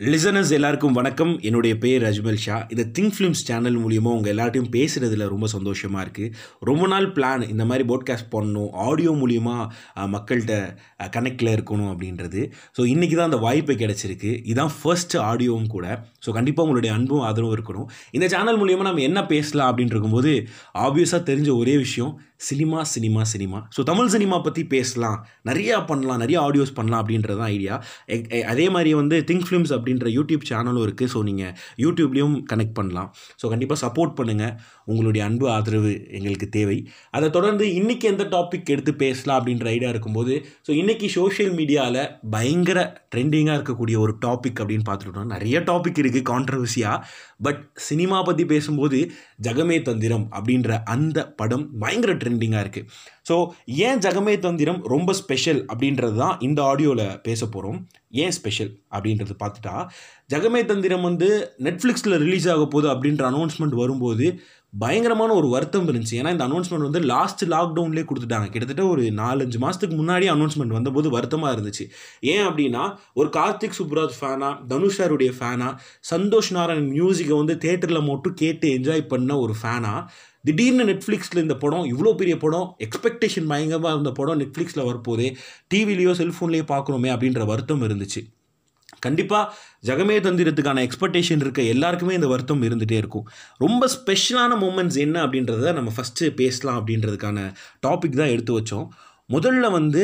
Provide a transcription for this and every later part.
Listeners எல்லாருக்கும் வணக்கம். என்னுடைய பேர் அஜ்மல் ஷா. இந்த திங்க் ஃபிலிம்ஸ் சேனல் மூலியமாக உங்கள் எல்லார்ட்டையும் பேசுகிறதுல ரொம்ப சந்தோஷமாக இருக்குது ரொம்ப நாள் பிளான் இந்த மாதிரி போட்காஸ்ட் பண்ணணும். ஆடியோ மூலியமாக மக்கள்கிட்ட கனெக்டில் இருக்கணும் அப்படின்றது. ஸோ இன்றைக்கி தான் அந்த வாய்ப்பு கிடச்சிருக்கு. இதுதான் ஃபர்ஸ்ட் ஆடியோவும் கூட. ஸோ கண்டிப்பாக உங்களுடைய அன்பும் ஆதரவும் இருக்கணும். இந்த சேனல் மூலியமாக நம்ம என்ன பேசலாம் அப்படின்னு இருக்கும்போது ஆப்வியஸாக தெரிஞ்ச ஒரே விஷயம் cinema cinema cinema. So Tamil cinema பற்றி பேசலாம். நிறையா பண்ணலாம். நிறைய ஆடியோஸ் பண்ணலாம் அப்படின்றது தான் ஐடியா அதே மாதிரி வந்து திங்க் ஃபிலிம்ஸ் அப்படின்ற யூடியூப் சேனலும் இருக்குது ஸோ நீங்கள் யூடியூப்லேயும் கனெக்ட் பண்ணலாம். ஸோ கண்டிப்பாக சப்போர்ட் பண்ணுங்கள் உங்களுடைய அன்பு ஆதரவு எங்களுக்கு தேவை. அதை தொடர்ந்து இன்றைக்கி எந்த டாபிக் எடுத்து பேசலாம் அப்படின்ற ஐடியா இருக்கும்போது ஸோ இன்றைக்கி சோஷியல் மீடியாவில் பயங்கர ட்ரெண்டிங்காக இருக்கக்கூடிய ஒரு டாபிக் அப்படின்னு பார்த்துட்டோம் நிறைய டாபிக் இருக்குது கான்ட்ரவர்சியாக பட் சினிமா பற்றி பேசும்போது ஜகமே தந்திரம் அப்படின்ற அந்த படம் பயங்கர ட்ரெண்டிங்காக இருக்குது ஸோ ஏன் ஜகமே தந்திரம் ரொம்ப ஸ்பெஷல் அப்படின்றது தான் இந்த ஆடியோவில் பேச போகிறோம் ஏன் ஸ்பெஷல் அப்படின்றது பார்த்துட்டா ஜகமே தந்திரம் வந்து நெட்ஃப்ளிக்ஸில் ரிலீஸ் ஆக போகுது அப்படின்ற அனௌன்ஸ்மெண்ட் வரும்போது பயங்கரமான ஒரு வருத்தம் இருந்துச்சு. ஏன்னா இந்த அனௌன்ஸ்மெண்ட் வந்து லாஸ்ட் லாக்டவுன்லேயே கொடுத்துட்டாங்க. கிட்டத்தட்ட ஒரு நாலஞ்சு மாதத்துக்கு முன்னாடி அனௌன்ஸ்மெண்ட் வந்தபோது வருத்தமாக இருந்துச்சு. ஏன் அப்படின்னா ஒரு கார்த்திக் சுப்ராஜ் ஃபேனா தனுஷாருடைய ஃபேனா சந்தோஷ் நாராயண் மியூசிக்கை வந்து தேட்டரில் மட்டும் கேட்டு என்ஜாய் பண்ண ஒரு ஃபேனாக திடீர்னு நெட்ஃப்ளிக்ஸில் இந்த படம் இவ்வளோ பெரிய படம் எக்ஸ்பெக்டேஷன் பயங்கரமாக இருந்த படம் நெட்ஃப்ளிக்ஸில் வரப்போதே டிவிலேயோ செல்ஃபோன்லேயோ பார்க்குறோமே அப்படின்ற வருத்தம் இருந்துச்சு. கண்டிப்பாக ஜகமே தந்திரத்துக்கான எக்ஸ்பெக்டேஷன் இருக்க எல்லாருக்குமே இந்த வருத்தம் இருந்துகிட்டே இருக்கும். ரொம்ப ஸ்பெஷலான மூமெண்ட்ஸ் என்ன அப்படின்றத நம்ம ஃபஸ்ட்டு பேசலாம் அப்படின்றதுக்கான டாபிக் தான் எடுத்து வச்சோம். முதல்ல வந்து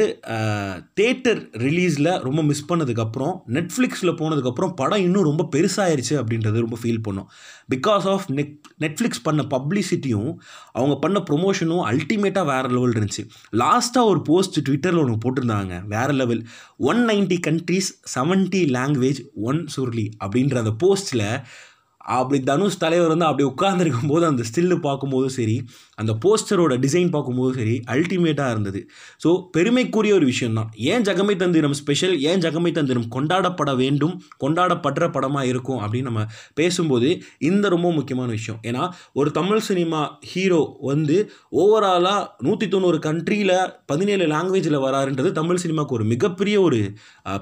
தேட்டர் ரிலீஸில் ரொம்ப மிஸ் பண்ணதுக்கப்புறம் நெட்ஃப்ளிக்ஸில் போனதுக்கப்புறம் படம் இன்னும் ரொம்ப பெருசாயிருச்சு அப்படின்றது ரொம்ப ஃபீல் பண்ணோம். பிகாஸ் ஆஃப் நெட் நெட்ஃப்ளிக்ஸ் பண்ண பப்ளிசிட்டியும் அவங்க பண்ண ப்ரொமோஷனும் அல்டிமேட்டாக வேறு லெவல் இருந்துச்சு. லாஸ்ட்டாக ஒரு போஸ்ட் ட்விட்டரில் ஒன்று போட்டிருந்தாங்க வேறு level one ninety countries seventy language one Suruli அப்படின்ற அந்த போஸ்ட்டில் அப்படி தனுஷ் தலைவர் வந்து அப்படி உட்காந்துருக்கும் போது அந்த ஸ்டில்லு பார்க்கும்போதும் சரி அந்த போஸ்டரோட டிசைன் பார்க்கும்போதும் சரி அல்டிமேட்டாக இருந்தது. ஸோ பெருமைக்குரிய ஒரு விஷயம்தான். ஏன் ஜகமை தந்திரம் ஸ்பெஷல் ஏன் ஜகமை தந்திரம் கொண்டாடப்பட வேண்டும்? கொண்டாடப்படுற படமாக இருக்கும்? அப்படின்னு நம்ம பேசும்போது இந்த ரொம்ப முக்கியமான விஷயம். ஏன்னா ஒரு தமிழ் சினிமா ஹீரோ வந்து ஓவராலாக நூற்றி தொண்ணூறு கண்ட்ரியில் பதினேழு லாங்குவேஜில் வராருன்றது தமிழ் சினிமாவுக்கு ஒரு மிகப்பெரிய ஒரு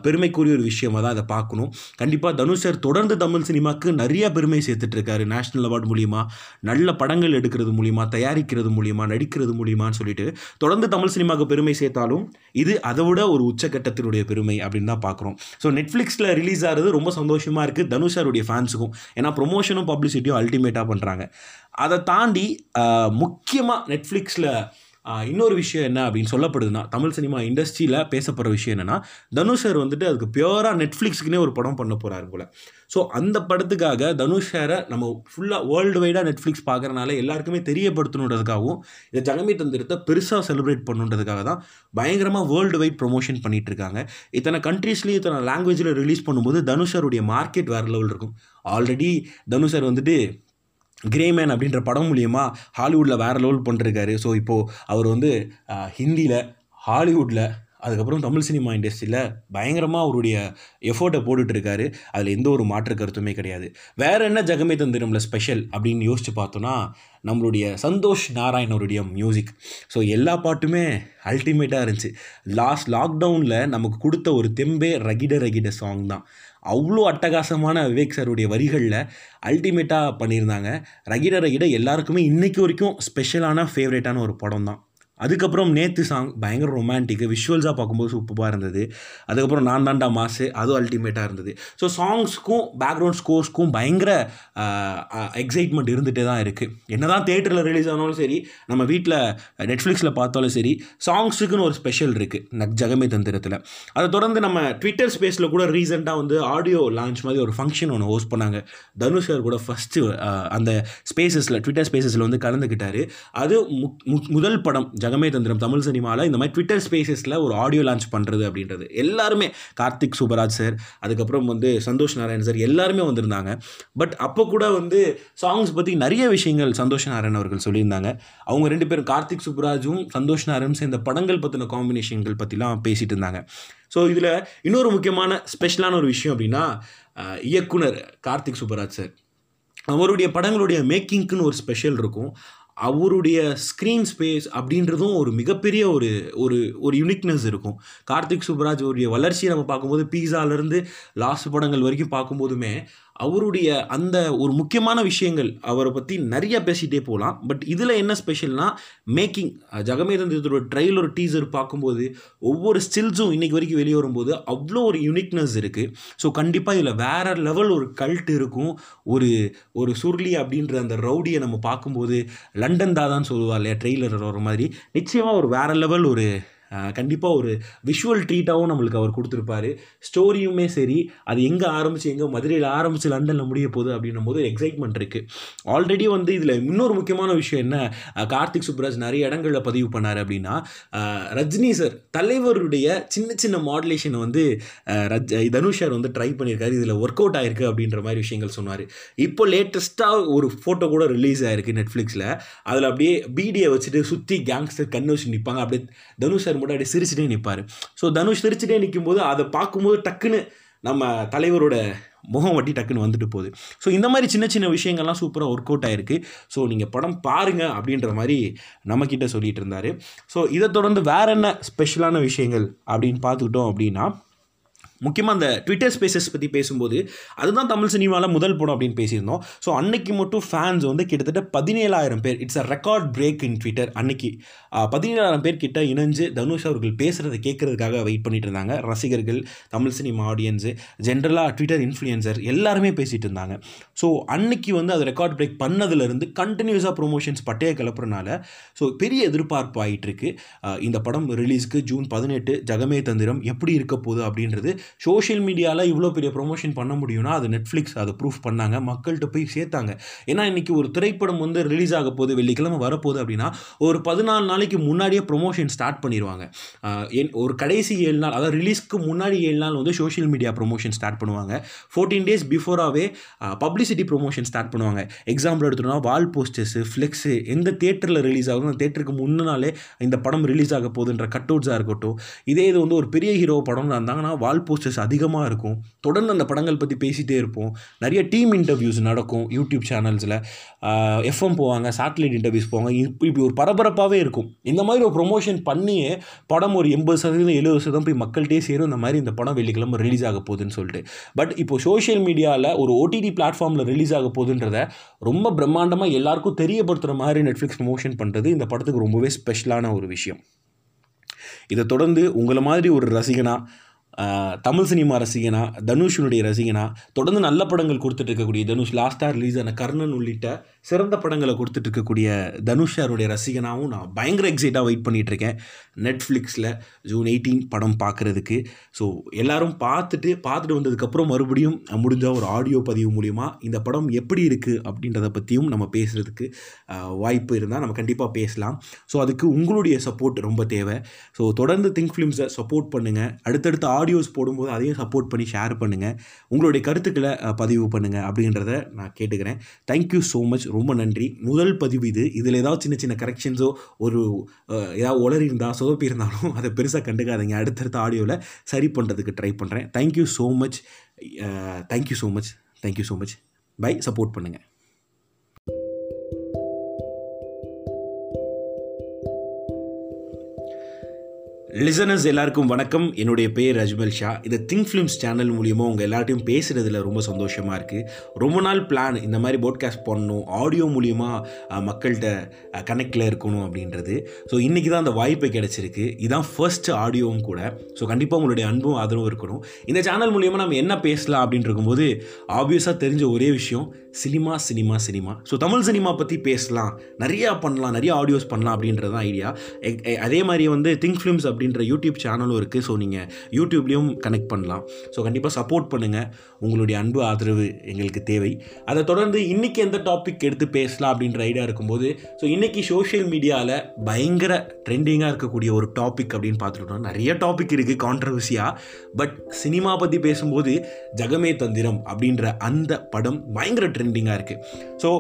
பெருமைக்குரிய ஒரு விஷயமாக தான் அதை பார்க்கணும். கண்டிப்பாக தனுஷர் தொடர்ந்து தமிழ் சினிமாவுக்கு நிறைய பெருமை பெருமை சேர்த்துட்டு இருக்காரு நேஷனல் அவார்டு மூலிமா நல்ல படங்கள் எடுக்கிறது மூலியமா தயாரிக்கிறது மூலிமா நடிக்கிறது மூலியமான்னு சொல்லிட்டு தொடர்ந்து தமிழ் சினிமாவுக்கு பெருமை சேர்த்தாலும் இது அதை விட ஒரு உச்சக்கட்டத்தினுடைய பெருமை அப்படின்னு தான் பார்க்குறோம். ஸோ நெட்ஃப்ளிக்ஸில் ரிலீஸ் ஆகிறது ரொம்ப சந்தோஷமாக இருக்குது தனுஷாருடைய ஃபேன்ஸுக்கும் ஏன்னா ப்ரொமோஷனும் பப்ளிசிட்டியும் அல்டிமேட்டாக பண்ணுறாங்க அதை தாண்டி முக்கியமாக நெட்ஃப்ளிக்ஸில் இன்னொரு விஷயம் என்ன அப்படின்னு சொல்லப்படுதுன்னா தமிழ் சினிமா இண்டஸ்ட்ரியில் பேசப்படுற விஷயம் என்னென்னா தனுஷர் வந்துட்டு அதுக்கு பியூராக நெட்ஃப்ளிக்ஸ்க்குனே ஒரு படம் பண்ண போகிறாரு போல். ஸோ அந்த படத்துக்காக தனுஷரை நம்ம ஃபுல்லாக வேர்ல்டு வைடாக நெட்ஃப்ளிக்ஸ் பார்க்குறனால எல்லாருக்குமே தெரியப்படுத்தணுன்றதுக்காகவும் இதை ஜனமி தந்திரத்தை பெருசாக செலிப்ரேட் பண்ணுன்றதுக்காக தான் பயங்கரமாக வேர்ல்டு வைட் ப்ரொமோஷன் பண்ணிகிட்டு இருக்காங்க. இத்தனை கண்ட்ரீஸ்லேயும் இத்தனை லாங்குவேஜில் ரிலீஸ் பண்ணும்போது தனுஷருடைய மார்க்கெட் வேறு லெவல் இருக்கும். ஆல்ரெடி தனுஷர் வந்துட்டு கிரேமேன் அப்படின்ற படம் மூலியமாக ஹாலிவுட்டில் வேறு லெவல் பண்ணிருக்காரு. ஸோ இப்போது அவர் வந்து ஹிந்தியில் ஹாலிவுட்டில் அதுக்கப்புறம் தமிழ் சினிமா இண்டஸ்ட்ரியில் பயங்கரமாக அவருடைய எஃபோர்ட்டை போட்டுட்ருக்காரு அதில் எந்த ஒரு மாற்று கருத்துமே கிடையாது. வேறு என்ன ஜெகமே தந்திரமில் ஸ்பெஷல் அப்படின்னு யோசித்து பார்த்தோன்னா நம்மளுடைய சந்தோஷ் நாராயண் அவருடைய மியூசிக் ஸோ எல்லா பாட்டுமே அல்டிமேட்டாக இருந்துச்சு. லாஸ்ட் லாக்டவுனில் நமக்கு கொடுத்த ஒரு தெம்பே ரகிட ரகிட சாங் தான். அவ்வளோ அட்டகாசமான விவேக் சாருடைய வரிகளில் அல்டிமேட்டாக பண்ணியிருந்தாங்க. ரகிட ரகிட எல்லாருக்குமே இன்றைக்கி வரைக்கும் ஸ்பெஷலான ஃபேவரேட்டான ஒரு படம் தான் அதுக்கப்புறம் நேத்து சாங் பயங்கர ரொமான்டிக்கு விஷுவல்ஸாக பார்க்கும்போது சூப்பராக இருந்தது. அதுக்கப்புறம் நான் தாண்டா மாசு அதுவும் அல்டிமேட்டாக இருந்தது. ஸோ சாங்ஸ்க்கும் பேக்ரவுண்ட் ஸ்கோர்ஸ்க்கும் பயங்கர எக்ஸைட்மெண்ட் இருந்துகிட்டே தான் இருக்குது என்ன தான் தேட்டரில் ரிலீஸ் ஆனாலும் சரி நம்ம வீட்டில் நெட்ஃப்ளிக்ஸில் பார்த்தாலும் சரி சாங்ஸுக்குன்னு ஒரு ஸ்பெஷல் இருக்குது நக் ஜகமே தந்திரத்தில். அதை தொடர்ந்து நம்ம ட்விட்டர் ஸ்பேஸில் கூட ரீசெண்டாக வந்து ஆடியோ லான்ச் மாதிரி ஒரு ஃபங்க்ஷன் ஒன்று ஹோஸ்ட் பண்ணாங்க. தனுஷர் கூட ஃபஸ்ட்டு அந்த ஸ்பேசஸில் ட்விட்டர் ஸ்பேசஸில் வந்து கலந்துக்கிட்டார். அது முதல் படம் ஜெகமே தந்திரம் தமிழ் சினிமாவில் இந்த மாதிரி ட்விட்டர் ஸ்பேசஸில் ஒரு ஆடியோ லான்ச் பண்ணுறது அப்படின்றது. எல்லாருமே கார்த்திக் சூப்பராஜ் சார் அதுக்கப்புறம் வந்து சந்தோஷ் நாராயண் சார் எல்லாருமே வந்திருந்தாங்க. பட் அப்போ கூட வந்து சாங்ஸ் பற்றி நிறைய விஷயங்கள் சந்தோஷ் நாராயண் அவர்கள் சொல்லியிருந்தாங்க. அவங்க ரெண்டு பேரும் கார்த்திக் சுப்ராஜும் சந்தோஷ் நாராயணும் சேர்ந்த படங்கள் பற்றின காம்பினேஷன்கள் பற்றிலாம் பேசிகிட்டு இருந்தாங்க. ஸோ இதில் இன்னொரு முக்கியமான ஸ்பெஷலான ஒரு விஷயம் அப்படின்னா இயக்குனர் கார்த்திக் சுப்பராஜ் சார் அவருடைய படங்களுடைய மேக்கிங்க்குன்னு ஒரு ஸ்பெஷல் இருக்கும். அவருடைய ஸ்க்ரீன் ஸ்பேஸ் அப்படின்றதும் ஒரு மிகப்பெரிய ஒரு ஒரு ஒரு யுனிக்னஸ் இருக்கும். கார்த்திக் சுப்ராஜ் உடைய வளர்ச்சியை நம்ம பார்க்கும்போது பீஸாலேருந்து லாஸ்ட் படங்கள் வரைக்கும் பார்க்கும்போதுமே அவருடைய அந்த ஒரு முக்கியமான விஷயங்கள் அவரை பற்றி நிறைய பேசிகிட்டே போகலாம். பட் இதில் என்ன ஸ்பெஷல்னால் மேக்கிங் ஜெகமேதந்திரத்தோட ட்ரெய்லர் டீசர் பார்க்கும்போது ஒவ்வொரு ஸ்டில்ஸும் இன்றைக்கி வரைக்கும் வெளியே வரும்போது அவ்வளோ ஒரு யூனிக்னஸ் இருக்குது ஸோ கண்டிப்பாக இதில் வேறு லெவல் ஒரு கல்ட் இருக்கும். ஒரு ஒரு சுருளி அப்படின்ற அந்த ரவுடியை நம்ம பார்க்கும்போது லண்டன் தாதான்னு சொல்லுவா இல்லையா ட்ரெய்லர் வர மாதிரி நிச்சயமாக ஒரு வேறு லெவல் ஒரு கண்டிப்பாக ஒரு விஷுவல் ட்ரீட்டாகவும் நம்மளுக்கு அவர் கொடுத்துருப்பாரு. ஸ்டோரியுமே சரி அது எங்கே ஆரம்பிச்சு எங்கே மதுரையில் ஆரம்பித்து லண்டனில் முடிய போகுது அப்படின்னும் போது எக்ஸைட்மெண்ட் இருக்குது ஆல்ரெடி வந்து இதில் இன்னொரு முக்கியமான விஷயம் என்ன? கார்த்திக் சுப்ராஜ் நிறைய இடங்களில் பதிவு பண்ணார் அப்படின்னா ரஜினி சார் தலைவருடைய சின்ன சின்ன மாடுலேஷனை வந்து ரஜ் தனுஷ் சார் வந்து ட்ரை பண்ணியிருக்காரு இதில் ஒர்க் அவுட் ஆயிருக்கு அப்படின்ற மாதிரி விஷயங்கள் சொன்னார். இப்போ லேட்டஸ்ட்டாக ஒரு ஃபோட்டோ கூட ரிலீஸ் ஆயிருக்கு நெட்ஃப்ளிக்ஸில் அதில் அப்படியே பீடியை வச்சுட்டு சுற்றி கேங்ஸ்டர் கண்ணு வச்சு நிற்பாங்க அப்படியே தனுஷ் சார் மட்டும் அப்படியே சிரிச்சுட்டே நிற்பார் ஸோ தனுஷ் சிரிச்சுட்டே நிற்கும்போது அதை பார்க்கும்போது டக்குன்னு நம்ம தலைவரோட முகம் வட்டி டக்குன்னு வந்துட்டு போகுது. ஸோ இந்த மாதிரி சின்ன சின்ன விஷயங்கள்லாம் சூப்பராக ஒர்க் அவுட் ஆயிருக்கு. ஸோ நீங்கள் படம் பாருங்கள் அப்படின்ற மாதிரி நம்மக்கிட்ட சொல்லிகிட்டு இருந்தார். ஸோ இதை தொடர்ந்து வேற என்ன ஸ்பெஷலான விஷயங்கள் அப்படின்னு பார்த்துக்கிட்டோம் அப்படின்னா முக்கியமாக அந்த ட்விட்டர் ஸ்பேசஸ் பற்றி பேசும்போது அதுதான் தமிழ் சினிமாவில் முதல் படம் அப்படின்னு பேசியிருந்தோம். ஸோ அன்னைக்கு மட்டும் ஃபேன்ஸ் வந்து கிட்டத்தட்ட பதினேழாயிரம் பேர் it's a record break in Twitter அன்னைக்கு. பதினேழாயிரம் பேர் கிட்ட இணைஞ்சு தனுஷ் அவர்கள் பேசுகிறத கேட்குறதுக்காக வெயிட் பண்ணிட்டு இருந்தாங்க. ரசிகர்கள் தமிழ் சினிமா ஆடியன்ஸு ஜென்ரலாக ட்விட்டர் இன்ஃப்ளூயன்சர் எல்லாருமே பேசிகிட்டு இருந்தாங்க. ஸோ அன்னைக்கு வந்து அது ரெக்கார்ட் பிரேக் பண்ணதுலேருந்து கண்டினியூஸாக ப்ரொமோஷன்ஸ் பட்டைய கிளப்புறனால ஸோ பெரிய எதிர்பார்ப்பு ஆகிட்டு இருக்கு. இந்த படம் ரிலீஸ்க்கு ஜூன் பதினெட்டு ஜகமே தந்திரம் எப்படி இருக்க போகுது அப்படின்றது சோஷியல் மீடியாவில் இவ்வளோ பெரிய ப்ரொமோஷன் பண்ண முடியும்னா அது நெட்ஃப்ளிக்ஸ் அதை ப்ரூஃப் பண்ணாங்க மக்கள்கிட்ட போய் சேர்த்தாங்க. ஏன்னா இன்றைக்கி ஒரு திரைப்படம் வந்து ரிலீஸ் ஆக போகுது வெள்ளிக்கிழமை வரப்போகுது அப்படின்னா ஒரு பதினாலு நாளைக்கு முன்னாடியே ப்ரொமோஷன் ஸ்டார்ட் பண்ணிடுவாங்க என் ஒரு கடைசி ஏழு நாள் அதாவது ரிலீஸ்க்கு முன்னாடி ஏழு நாள் வந்து சோஷியல் மீடியா ப்ரொமோஷன் ஸ்டார்ட் பண்ணுவாங்க. ஃபோர்டீன் டேஸ் பிஃபோராகவே பப்ளிசிட்டி ப்ரொமோஷன் ஸ்டார்ட் பண்ணுவாங்க. எக்ஸாம்பிள் எடுத்தோம்னா வால் போஸ்டர்ஸு ஃப்ளெக்ஸு எந்த தேட்டரில் ரிலீஸ் ஆகும் அந்த தேட்டருக்கு முன்னாலே இந்த படம் ரிலீஸ் ஆக போகுதுன்ற கட் அவுட்ஸாக இருக்கட்டும் இதே இது வந்து ஒரு பெரிய ஹீரோ படம் இருந்தாங்கன்னா வால் போஸ்டர்ஸ் அதிகமாக இருக்கும். தொடர்ந்து அந்த படங்கள் பற்றி பேசிகிட்டே இருப்போம். நிறைய டீம் இன்டர்வியூஸ் நடக்கும் யூடியூப் சேனல்ஸில் எஃப்எம் போவாங்க சேட்டலைட் இன்டர்வியூஸ் போவாங்க. இப்படி இப்படி ஒரு பரபரப்பாகவே இருக்கும். இந்த மாதிரி ஒரு ப்ரொமோஷன் பண்ணியே படம் ஒரு எண்பது சதவீதம் எழுபது சதவீதம் போய் மக்கள்கிட்டே சேரும். இந்த மாதிரி இந்த படம் வெள்ளிக்கிழமை ரிலீஸ் ஆக போகுதுன்னு சொல்லிட்டு. பட் இப்போ சோஷியல் மீடியாவில் ஒரு ஓடிடி பிளாட்ஃபார்மில் ரிலீஸ் ஆக போகுதுன்றத ரொம்ப பிரம்மாண்டமாக எல்லாருக்கும் தெரியப்படுத்துகிற மாதிரி நெட்ஃப்ளிக்ஸ் ப்ரொமோஷன் பண்ணுறது இந்த படத்துக்கு ரொம்பவே ஸ்பெஷலான ஒரு விஷயம். இதை தொடர்ந்து உங்களை மாதிரி ஒரு ரசிகனா தமிழ் சினிமா ரசிகனா தனுஷினுடைய ரசிகனா தொடர்ந்து நல்ல படங்கள் கொடுத்துட்டு இருக்கக்கூடிய தனுஷ் லாஸ்ட்டாக ரிலீஸ் ஆன கர்ணன் உள்ளிட்ட சிறந்த படங்களை கொடுத்துட்டு இருக்கக்கூடிய தனுஷாருடைய ரசிகனாகவும் நான் பயங்கர எக்ஸைட்டாக வெயிட் பண்ணிகிட்ருக்கேன் இருக்கேன் நெட்ஃப்ளிக்ஸில் ஜூன் எயிட்டீன் படம் பார்க்குறதுக்கு ஸோ எல்லோரும் பார்த்துட்டு பார்த்துட்டு வந்ததுக்கப்புறம் மறுபடியும் முடிஞ்ச ஒரு ஆடியோ பதிவு மூலிமா இந்த படம் எப்படி இருக்குது அப்படின்றத பற்றியும் நம்ம பேசுகிறதுக்கு வாய்ப்பு இருந்தால் நம்ம கண்டிப்பாக பேசலாம். ஸோ அதுக்கு உங்களுடைய சப்போர்ட் ரொம்ப தேவை. ஸோ தொடர்ந்து திங்க் ஃபிலிம்ஸை சப்போர்ட் பண்ணுங்கள் அடுத்தடுத்த ஆடியோஸ் போடும்போது அதையும் சப்போர்ட் பண்ணி ஷேர் பண்ணுங்கள் உங்களுடைய கருத்துக்களை பதிவு பண்ணுங்கள் அப்படின்றத நான் கேட்டுக்கிறேன். தேங்க்யூ ஸோ மச் ரொம்ப நன்றி. முதல் பதிவு இது. இதில் ஏதாவது சின்ன சின்ன கரெக்ஷன்ஸோ ஒரு ஏதாவது உளறி இருந்தால் சொதப்பி இருந்தாலும் அதை பெருசாக கண்டுக்காதீங்க. அடுத்தடுத்த ஆடியோவில் சரி பண்ணுறதுக்கு ட்ரை பண்ணுறேன் thank you so much thank you so much thank you so much bye support பண்ணுங்கள் லிசனர்ஸ் எல்லாருக்கும் வணக்கம். என்னுடைய பேர் அஜ்மல் ஷா. இந்த திங்க் ஃபிலிம்ஸ் சேனல் மூலியமாக உங்கள் எல்லார்ட்டையும் பேசுகிறதுல ரொம்ப சந்தோஷமாக இருக்குது ரொம்ப நாள் பிளான் இந்த மாதிரி போட்காஸ்ட் பண்ணணும். ஆடியோ மூலியமாக மக்கள்கிட்ட கனெக்டில் இருக்கணும் அப்படின்றது. ஸோ இன்றைக்கி தான் அந்த வாய்ப்பு கிடச்சிருக்கு. இதான் ஃபர்ஸ்ட் ஆடியோவும் கூட. ஸோ கண்டிப்பாக உங்களுடைய அன்பும் ஆதரவும் இருக்கணும். இந்த சேனல் மூலியமாக நம்ம என்ன பேசலாம் அப்படின்னு இருக்கும்போது ஆப்வியஸாக தெரிஞ்ச ஒரே விஷயம் cinema cinema cinema. So Tamil cinema பற்றி பேசலாம். நிறையா பண்ணலாம். நிறைய ஆடியோஸ் பண்ணலாம் அப்படின்றது தான் ஐடியா அதே மாதிரி வந்து திங்க் ஃபிலிம்ஸ் அப்படின்ற யூடியூப் சேனலும் இருக்குது ஸோ நீங்கள் யூடியூப்லேயும் கனெக்ட் பண்ணலாம். ஸோ கண்டிப்பாக சப்போர்ட் பண்ணுங்கள் உங்களுடைய அன்பு ஆதரவு எங்களுக்கு தேவை. அதை தொடர்ந்து இன்றைக்கி எந்த டாபிக் எடுத்து பேசலாம் அப்படின்ற ஐடியா இருக்கும்போது ஸோ இன்றைக்கி சோஷியல் மீடியாவில் பயங்கர ட்ரெண்டிங்காக இருக்கக்கூடிய ஒரு டாபிக் அப்படின்னு பார்த்துக்கிட்டோம் நிறைய டாபிக் இருக்குது கான்ட்ரவர்சியாக பட் சினிமா பற்றி பேசும்போது ஜகமே தந்திரம் அப்படின்ற அந்த படம் பயங்கர ட்ரெண்டிங்காக இருக்குது ஸோ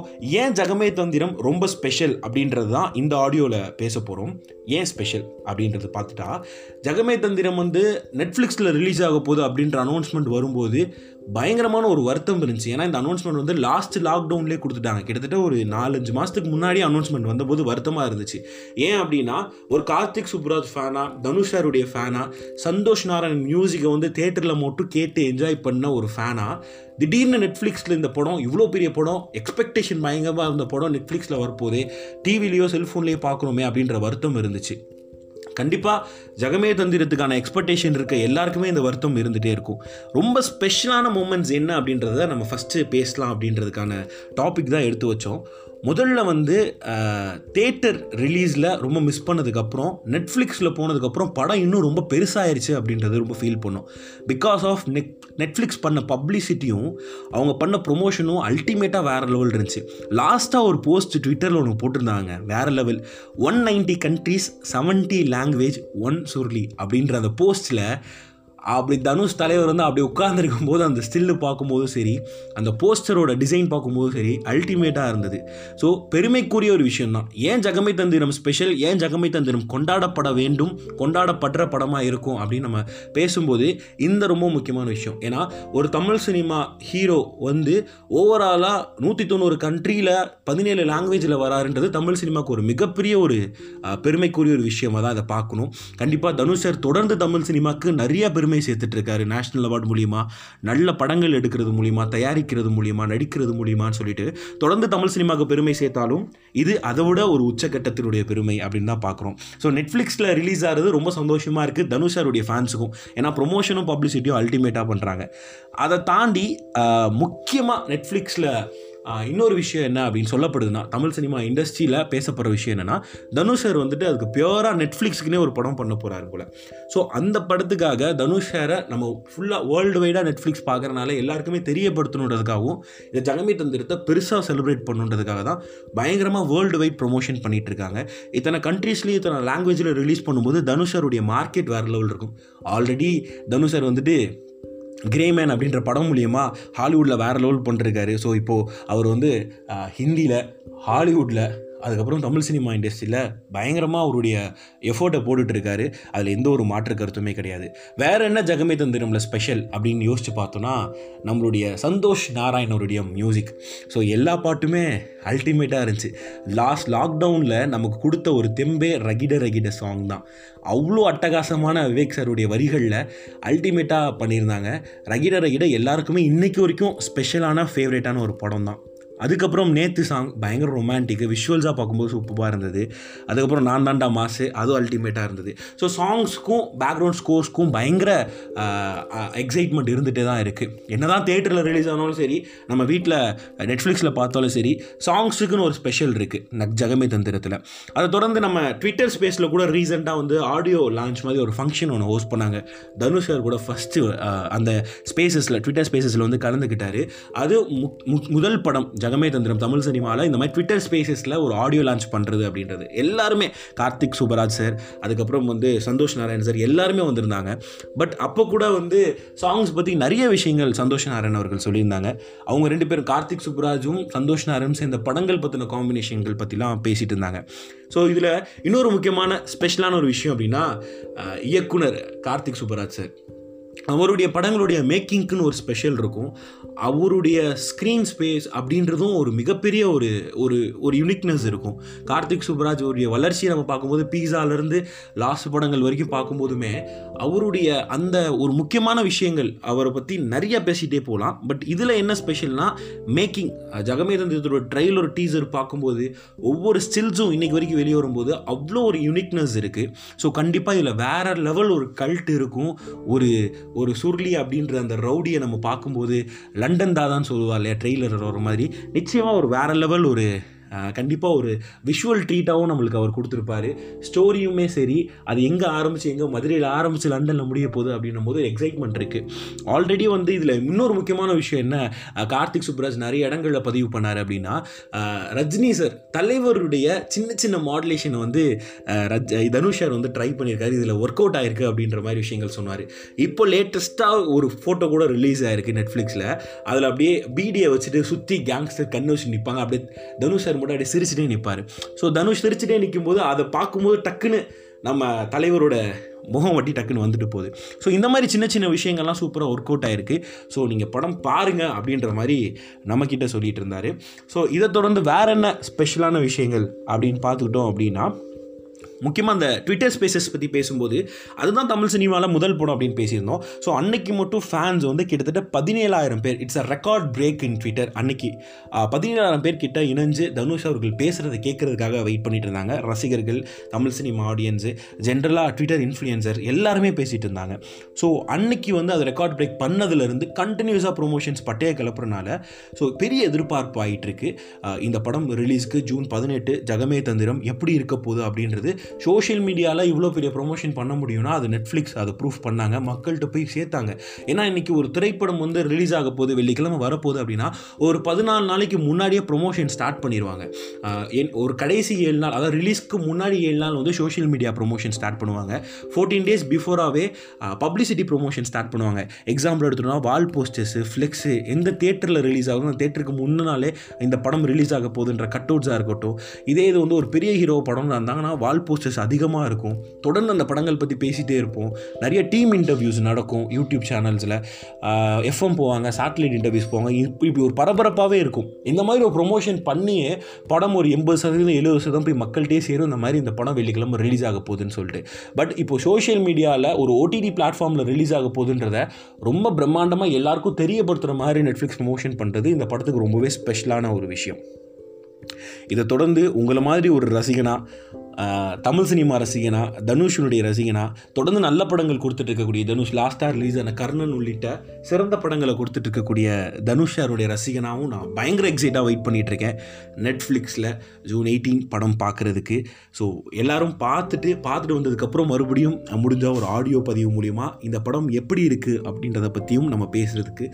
ஏன் ஜகமே தந்திரம் ரொம்ப ஸ்பெஷல் அப்படின்றது தான் இந்த ஆடியோவில் பேச போகிறோம் ஏன் ஸ்பெஷல் அப்படின்றது பார்த்துட்டா ஜெகமே தந்திரம் வந்து நெட்ஃப்ளிக்ஸில் ரிலீஸ் ஆக போகுது அப்படின்ற அனௌன்ஸ்மெண்ட் வரும்போது பயங்கரமான ஒரு வருத்தம் இருந்துச்சு. ஏன்னா இந்த அனௌன்ஸ்மெண்ட் வந்து லாஸ்ட் லாக்டவுன்லேயே கொடுத்துட்டாங்க. கிட்டத்தட்ட ஒரு நாலஞ்சு மாதத்துக்கு முன்னாடி அனௌன்ஸ்மெண்ட் வந்தபோது வருத்தமாக இருந்துச்சு. ஏன் அப்படின்னா ஒரு கார்த்திக் சுப்ராஜ் ஃபேனா தனுஷாருடைய ஃபேனா சந்தோஷ் நாராயண் மியூசிக்கை வந்து தேட்டரில் மட்டும் கேட்டு என்ஜாய் பண்ண ஒரு ஃபேனா திடீர்னு நெட்ஃப்ளிக்ஸில் இந்த படம் இவ்வளோ பெரிய படம் எக்ஸ்பெக்டேஷன் பயங்கரமாக இருந்த படம் நெட்ஃப்ளிக்ஸில் வரப்போதே டிவிலேயோ செல்ஃபோன்லேயோ பார்க்கணுமே அப்படின்ற வருத்தம் இருந்துச்சு. கண்டிப்பாக ஜெகமே தந்திரத்துக்கான எக்ஸ்பெக்டேஷன் இருக்க எல்லாருக்குமே இந்த வருத்தம் இருந்துகிட்டே இருக்கும். ரொம்ப ஸ்பெஷலான மூமெண்ட்ஸ் என்ன அப்படின்றத நம்ம ஃபஸ்ட்டு பேசலாம் அப்படின்றதுக்கான டாபிக் தான் எடுத்து வச்சோம். முதல்ல வந்து தேட்டர் ரிலீஸில் ரொம்ப மிஸ் பண்ணதுக்கப்புறம் நெட்ஃப்ளிக்ஸில் போனதுக்கப்புறம் படம் இன்னும் ரொம்ப பெருசாயிருச்சு அப்படின்றது ரொம்ப ஃபீல் பண்ணோம். பிகாஸ் ஆஃப் நெட் நெட்ஃப்ளிக்ஸ் பண்ண பப்ளிசிட்டியும் அவங்க பண்ண ப்ரொமோஷனும் அல்டிமேட்டாக வேறு லெவல் இருந்துச்சு. லாஸ்ட்டாக ஒரு போஸ்ட் ட்விட்டரில் ஒன்று போட்டிருந்தாங்க வேறு level one ninety countries seventy language one Suruli அப்படின்ற அந்த போஸ்ட்டில் அப்படி தனுஷ் தலைவர் வந்து அப்படி உட்கார்ந்துருக்கும் போது அந்த ஸ்டில்லு பார்க்கும்போதும் சரி அந்த போஸ்டரோட டிசைன் பார்க்கும்போதும் சரி அல்டிமேட்டாக இருந்தது. ஸோ பெருமைக்குரிய ஒரு விஷயம் தான் ஏன் ஜகமை தந்திரம் ஸ்பெஷல் ஏன் ஜகமை தந்திரம் கொண்டாடப்பட வேண்டும்? கொண்டாடப்படுற படமாக இருக்கும்? அப்படின்னு நம்ம பேசும்போது இந்த ரொம்ப முக்கியமான விஷயம். ஏன்னா ஒரு தமிழ் சினிமா ஹீரோ வந்து ஓவராலாக நூற்றி தொண்ணூறு கண்ட்ரியில் பதினேழு லாங்குவேஜில் வராருன்றது தமிழ் சினிமாவுக்கு ஒரு மிகப்பெரிய ஒரு பெருமைக்குரிய ஒரு விஷயமாக தான் அதை பார்க்கணும். கண்டிப்பாக தனுஷ் சார் தொடர்ந்து தமிழ் சினிமாவுக்கு நிறைய பெருமை சேர்த்துட்டு சேர்த்துட்ருக்காரு நேஷனல் அவார்டு மூலிமா நல்ல படங்கள் எடுக்கிறது மூலிமா தயாரிக்கிறது மூலியமா நடிக்கிறது மூலிமான்னு சொல்லிட்டு தொடர்ந்து தமிழ் சினிமாவுக்கு பெருமை சேர்த்தாலும் இது அதை விட ஒரு உச்சக்கட்டத்தினுடைய பெருமை அப்படின்னு தான் பார்க்குறோம். ஸோ நெட்ஃப்ளிக்ஸில் ரிலீஸ் ஆகிறது ரொம்ப சந்தோஷமாக இருக்குது தனுஷாருடைய ஃபேன்ஸுக்கும் ஏன்னா ப்ரொமோஷனும் பப்ளிசிட்டியும் அல்டிமேட்டாக பண்ணுறாங்க அதை தாண்டி முக்கியமாக நெட்ஃப்ளிக்ஸில் இன்னொரு விஷயம் என்ன அப்படின்னு சொல்லப்படுதுன்னா தமிழ் சினிமா இண்டஸ்ட்ரியில் பேசப்படுற விஷயம் என்னென்னா தனுஷ் சார் வந்துட்டு அதுக்கு பியூராக நெட்ஃப்ளிக்ஸ்க்குனே ஒரு படம் பண்ண போகிறாரு போல். ஸோ அந்த படத்துக்காக தனுஷ் சாரை நம்ம ஃபுல்லாக வேர்ல்டு வைடாக நெட்ஃப்ளிக்ஸ் பார்க்குறனால எல்லாருக்குமே தெரியப்படுத்தணுன்றதுக்காகவும் இந்த ஜனமே தந்திரத்தை பெருசாக செலிப்ரேட் பண்ணுன்றதுக்காக தான் பயங்கரமாக வேர்ல்டு வைட் ப்ரொமோஷன் பண்ணிட்டு இருக்காங்க. இத்தனை கண்ட்ரீஸ்லேயும் இத்தனை லாங்குவேஜில் ரிலீஸ் பண்ணும்போது தனுஷருடைய மார்க்கெட் வேறு லெவல் இருக்கும். ஆல்ரெடி தனுஷர் வந்துட்டு கிரேமேன் அப்படின்ற படம் மூலியமாக ஹாலிவுட்டில் வேறு லெவல் பண்ணிருக்காரு ஸோ இப்போது அவர் வந்து ஹிந்தியில் ஹாலிவுட்டில் அதுக்கப்புறம் தமிழ் சினிமா இண்டஸ்ட்ரியில் பயங்கரமாக அவருடைய எஃபோர்ட்டை போட்டுட்ருக்காரு. அதில் எந்த ஒரு மாற்று கருத்துமே கிடையாது. வேறு என்ன ஜெகமே தந்திரமில் ஸ்பெஷல் அப்படின்னு யோசிச்சு பார்த்தோன்னா நம்மளுடைய சந்தோஷ் நாராயண் அவருடைய மியூசிக் ஸோ எல்லா பாட்டுமே அல்டிமேட்டாக இருந்துச்சு. லாஸ்ட் லாக்டவுனில் நமக்கு கொடுத்த ஒரு தெம்பே ரகிட ரகிட சாங் தான். அவ்வளோ அட்டகாசமான விவேக் சாருடைய வரிகளில் அல்டிமேட்டாக பண்ணியிருந்தாங்க. ரகிட ரகிட எல்லாருக்குமே இன்றைக்கி வரைக்கும் ஸ்பெஷலான ஃபேவரேட்டான ஒரு படம் தான். அதுக்கப்புறம் நேத்து சாங் பயங்கர ரொமான்டிக்கு விஷுவல்ஸாக பார்க்கும்போது சூப்பராக இருந்தது. அதுக்கப்புறம் நான் தாண்டா மாசு அதுவும் அல்டிமேட்டாக இருந்தது. ஸோ சாங்ஸ்க்கும் பேக்ரவுண்ட் ஸ்கோர்ஸ்க்கும் பயங்கர எக்ஸைட்மெண்ட் இருந்துகிட்டே தான் இருக்குது என்ன தான் தேட்டரில் ரிலீஸ் ஆனாலும் சரி நம்ம வீட்டில் நெட்ஃப்ளிக்ஸில் பார்த்தாலும் சரி சாங்ஸுக்குன்னு ஒரு ஸ்பெஷல் இருக்குது நக் ஜகமே தந்திரத்தில். அதை தொடர்ந்து நம்ம ட்விட்டர் ஸ்பேஸில் கூட ரீசெண்டாக வந்து ஆடியோ லான்ச் மாதிரி ஒரு ஃபங்க்ஷன் ஒன்று ஹோஸ்ட் பண்ணாங்க. தனுஷ் சார் கூட ஃபஸ்ட்டு அந்த ஸ்பேசஸில் ட்விட்டர் ஸ்பேசஸில் வந்து கலந்துக்கிட்டார். அது மு- முதல் படம் ஜெகமே தந்திரம் தமிழ் சினிமாவில் இந்த மாதிரி ட்விட்டர் ஸ்பேசஸில் ஒரு ஆடியோ லான்ச் பண்ணுறது அப்படின்றது. எல்லாருமே கார்த்திக் சுப்பராஜ் சார் அதுக்கப்புறம் வந்து சந்தோஷ் நாராயண் சார் எல்லாருமே வந்திருந்தாங்க. பட் அப்போ கூட வந்து சாங்ஸ் பற்றி நிறைய விஷயங்கள் சந்தோஷ் நாராயண் அவர்கள் சொல்லியிருந்தாங்க. அவங்க ரெண்டு பேரும் கார்த்திக் சுப்ராஜும் சந்தோஷ் நாராயணும் சேர்ந்த படங்கள் பற்றின காம்பினேஷன்கள் பற்றிலாம் பேசிட்டு இருந்தாங்க. ஸோ இதில் இன்னொரு முக்கியமான ஸ்பெஷலான ஒரு விஷயம் அப்படின்னா இயக்குனர் கார்த்திக் சுப்பராஜ் சார் அவருடைய படங்களுடைய மேக்கிங்க்குன்னு ஒரு ஸ்பெஷல் இருக்கும். அவருடைய ஸ்க்ரீன் ஸ்பேஸ் அப்படின்றதும் ஒரு மிகப்பெரிய ஒரு ஒரு ஒரு யூனிக்னஸ் இருக்கும். கார்த்திக் சுப்ராஜ் அவருடைய வளர்ச்சியை நம்ம பார்க்கும்போது பீஸாலேருந்து லாஸ்ட் படங்கள் வரைக்கும் பார்க்கும்போதுமே அவருடைய அந்த ஒரு முக்கியமான விஷயங்கள் அவரை பற்றி நிறைய பேசிகிட்டே போகலாம். பட் இதில் என்ன ஸ்பெஷல்னால் மேக்கிங் ஜெகமேதந்திரத்தோட ட்ரெய்லர் டீசர் பார்க்கும்போது ஒவ்வொரு ஸ்டில்ஸும் இன்றைக்கி வரைக்கும் வெளியே வரும்போது அவ்வளோ ஒரு யூனிக்னஸ் இருக்குது ஸோ கண்டிப்பாக இதில் வேற லெவல் ஒரு கல்ட் இருக்கும். ஒரு ஒரு சுருளி அப்படின்ற அந்த ரவுடியை நம்ம பார்க்கும்போது லண்டன் தாதான்னு சொல்லுவா இல்லையா? ட்ரெய்லர் வர மாதிரி. நிச்சயமாக ஒரு வேற லெவல் ஒரு கண்டிப்பாக ஒரு விஷுவல் ட்ரீட்டாகவும் நம்மளுக்கு அவர் கொடுத்துருப்பாரு. ஸ்டோரியுமே சரி அது எங்கே ஆரம்பிச்சு எங்கே மதுரையில் ஆரம்பிச்சு லண்டனில் முடிய போகுது அப்படின்னும் போது எக்ஸைட்மெண்ட் இருக்குது ஆல்ரெடி வந்து இதில் இன்னொரு முக்கியமான விஷயம் என்ன? கார்த்திக் சுப்ராஜ் நிறைய இடங்களில் பதிவு பண்ணார் அப்படின்னா ரஜினி சார் தலைவருடைய சின்ன சின்ன மாடுலேஷனை வந்து ரஜ் தனுஷ் சார் வந்து ட்ரை பண்ணியிருக்காரு. இதில் ஒர்க் அவுட் ஆயிருக்கு அப்படின்ற மாதிரி விஷயங்கள் சொன்னார். இப்போ லேட்டஸ்ட்டாக ஒரு ஃபோட்டோ கூட ரிலீஸ் ஆயிருக்கு நெட்ஃப்ளிக்ஸில் அதில் அப்படியே பீடியை வச்சுட்டு சுற்றி கேங்ஸ்டர் கண்ணு வச்சு நிற்பாங்க அப்படியே தனுஷ் சார் மட்டும் அப்படியே சிரிச்சுட்டே நிற்பார் ஸோ தனுஷ் சிரிச்சுட்டே நிற்கும்போது அதை பார்க்கும்போது டக்குன்னு நம்ம தலைவரோட முகம் வட்டி டக்குன்னு வந்துட்டு போகுது. ஸோ இந்த மாதிரி சின்ன சின்ன விஷயங்கள்லாம் சூப்பராக ஒர்க் அவுட் ஆயிருக்கு. ஸோ நீங்கள் படம் பாருங்கள் அப்படின்ற மாதிரி நம்மக்கிட்ட சொல்லிட்டு இருந்தார். ஸோ இதை தொடர்ந்து வேற என்ன ஸ்பெஷலான விஷயங்கள் அப்படின்னு பார்த்துக்கிட்டோம் அப்படின்னா முக்கியமாக அந்த ட்விட்டர் ஸ்பேசஸ் பற்றி பேசும்போது அதுதான் தமிழ் சினிமாவில் முதல் படம் அப்படின்னு பேசியிருந்தோம். ஸோ அன்னைக்கு மட்டும் ஃபேன்ஸ் வந்து கிட்டத்தட்ட பதினேழாயிரம் பேர் it's a record break in Twitter அன்னைக்கு. பதினேழாயிரம் பேர் கிட்ட இணைஞ்சு தனுஷ் அவர்கள் பேசுகிறத கேட்குறதுக்காக வெயிட் பண்ணிட்டு இருந்தாங்க. ரசிகர்கள் தமிழ் சினிமா ஆடியன்ஸு ஜென்ரலாக ட்விட்டர் இன்ஃப்ளூயன்சர் எல்லாருமே பேசிகிட்டு இருந்தாங்க. ஸோ அன்னைக்கு வந்து அது ரெக்கார்ட் பிரேக் பண்ணதுலேருந்து கண்டினியூஸாக ப்ரொமோஷன்ஸ் பட்டைய கிளப்புறனால ஸோ பெரிய எதிர்பார்ப்பு ஆகிட்டு இருக்கு. இந்த படம் ரிலீஸ்க்கு ஜூன் பதினெட்டு ஜகமே தந்திரம் எப்படி இருக்க போகுது அப்படின்றது சோஷியல் மீடியாவில் இவ்வளோ பெரிய ப்ரொமோஷன் பண்ண முடியும்னா அது நெட்ஃப்ளிக்ஸ் அதை ப்ரூஃப் பண்ணாங்க மக்கள்கிட்ட போய் சேர்த்தாங்க. ஏன்னா இன்னைக்கு ஒரு திரைப்படம் வந்து ரிலீஸ் ஆக போகுது வெள்ளிக்கிழமை வரப்போகுது அப்படின்னா ஒரு பதினாலு நாளைக்கு முன்னாடியே ப்ரொமோஷன் ஸ்டார்ட் பண்ணிடுவாங்க என் ஒரு கடைசி ஏழு நாள் அதாவது ரிலீஸ்க்கு முன்னாடி ஏழு நாள் வந்து சோஷியல் மீடியா ப்ரொமோஷன் ஸ்டார்ட் பண்ணுவாங்க. ஃபோர்டீன் டேஸ் பிஃபோராகவே பப்ளிசிட்டி ப்ரொமோஷன் ஸ்டார்ட் பண்ணுவாங்க. எக்ஸாம்பிள் எடுத்தோம்னா வால் போஸ்டர்ஸு ஃப்ளெக்ஸு எந்த தேட்டரில் ரிலீஸ் ஆகும் அந்த தேட்டருக்கு முன்னாலே இந்த படம் ரிலீஸ் ஆக போகுதுன்ற கட் அவுட்ஸாக இருக்கட்டும் இதே இது வந்து ஒரு பெரிய ஹீரோ படம் இருந்தாங்கன்னா வால் போஸ்டர்ஸ் அதிகமாக இருக்கும். தொடர்ந்து அந்த படங்கள் பற்றி பேசிகிட்டே இருப்போம். நிறைய டீம் இன்டர்வியூஸ் நடக்கும் யூடியூப் சேனல்ஸில் எஃப்எம் போவாங்க சேட்டலைட் இன்டர்வியூஸ் போவாங்க. இப்படி இப்படி ஒரு பரபரப்பாகவே இருக்கும். இந்த மாதிரி ஒரு ப்ரொமோஷன் பண்ணியே படம் ஒரு எண்பது சதவீதம் எழுபது சதவீதம் போய் மக்கள்கிட்டே சேரும். இந்த மாதிரி இந்த படம் வெள்ளிக்கிழமை ரிலீஸ் ஆக போகுதுன்னு சொல்லிட்டு. பட் இப்போ சோஷியல் மீடியாவில் ஒரு ஓடிடி பிளாட்ஃபார்மில் ரிலீஸ் ஆக போகுதுன்றத ரொம்ப பிரம்மாண்டமாக எல்லாருக்கும் தெரியப்படுத்துகிற மாதிரி நெட்ஃப்ளிக்ஸ் ப்ரொமோஷன் பண்ணுறது இந்த படத்துக்கு ரொம்பவே ஸ்பெஷலான ஒரு விஷயம். இதை தொடர்ந்து உங்களை மாதிரி ஒரு ரசிகனா தமிழ் சினிமா ரசிகனா தனுஷனுடைய ரசிகனா தொடர்ந்து நல்ல படங்கள் கொடுத்துட்டு இருக்கக்கூடிய தனுஷ் லாஸ்டாக ரிலீஸ் ஆன கர்ணன் உள்ளிட்ட சிறந்த படங்களை கொடுத்துட்டு இருக்கக்கூடிய தனுஷ் சாருடைய நான் பயங்கர எக்ஸைட்டாக வெயிட் பண்ணிட்டு இருக்கேன் நெட்ஃப்ளிக்ஸில் ஜூன் எயிட்டீன் படம் பார்க்குறதுக்கு ஸோ எல்லோரும் பார்த்துட்டு பார்த்துட்டு வந்ததுக்கப்புறம் மறுபடியும் முடிஞ்ச ஒரு ஆடியோ பதிவு மூலிமா இந்த படம் எப்படி இருக்குது அப்படின்றத பற்றியும் நம்ம பேசுகிறதுக்கு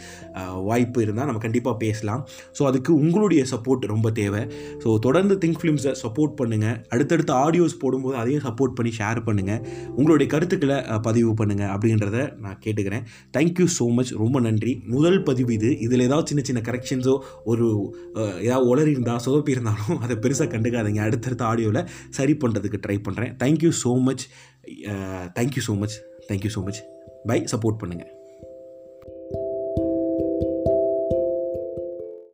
வாய்ப்பு இருந்தால் நம்ம கண்டிப்பாக பேசலாம். ஸோ அதுக்கு உங்களுடைய சப்போர்ட் ரொம்ப தேவை. ஸோ தொடர்ந்து திங்க் ஃபிலிம்ஸை சப்போர்ட் பண்ணுங்கள் அடுத்தடுத்த ஆடியோஸ் போடும்போது அதையும் சப்போர்ட் பண்ணி ஷேர் பண்ணுங்கள் உங்களுடைய கருத்துக்களை பதிவு பண்ணுங்கள் அப்படின்றத நான் கேட்டுக்கிறேன். தேங்க்யூ ஸோ மச் ரொம்ப நன்றி. முதல் பதிவு இது. இதில் ஏதாவது சின்ன சின்ன கரெக்ஷன்ஸோ ஒரு ஏதாவது உளறி இருந்தால் சொதப்பி இருந்தாலும் அதை பெருசாக கண்டுக்காதீங்க. அடுத்தடுத்த ஆடியோவில் சரி பண்ணுறதுக்கு ட்ரை பண்ணுறேன் thank you so much thank you so much thank you so much bye support பண்ணுங்கள்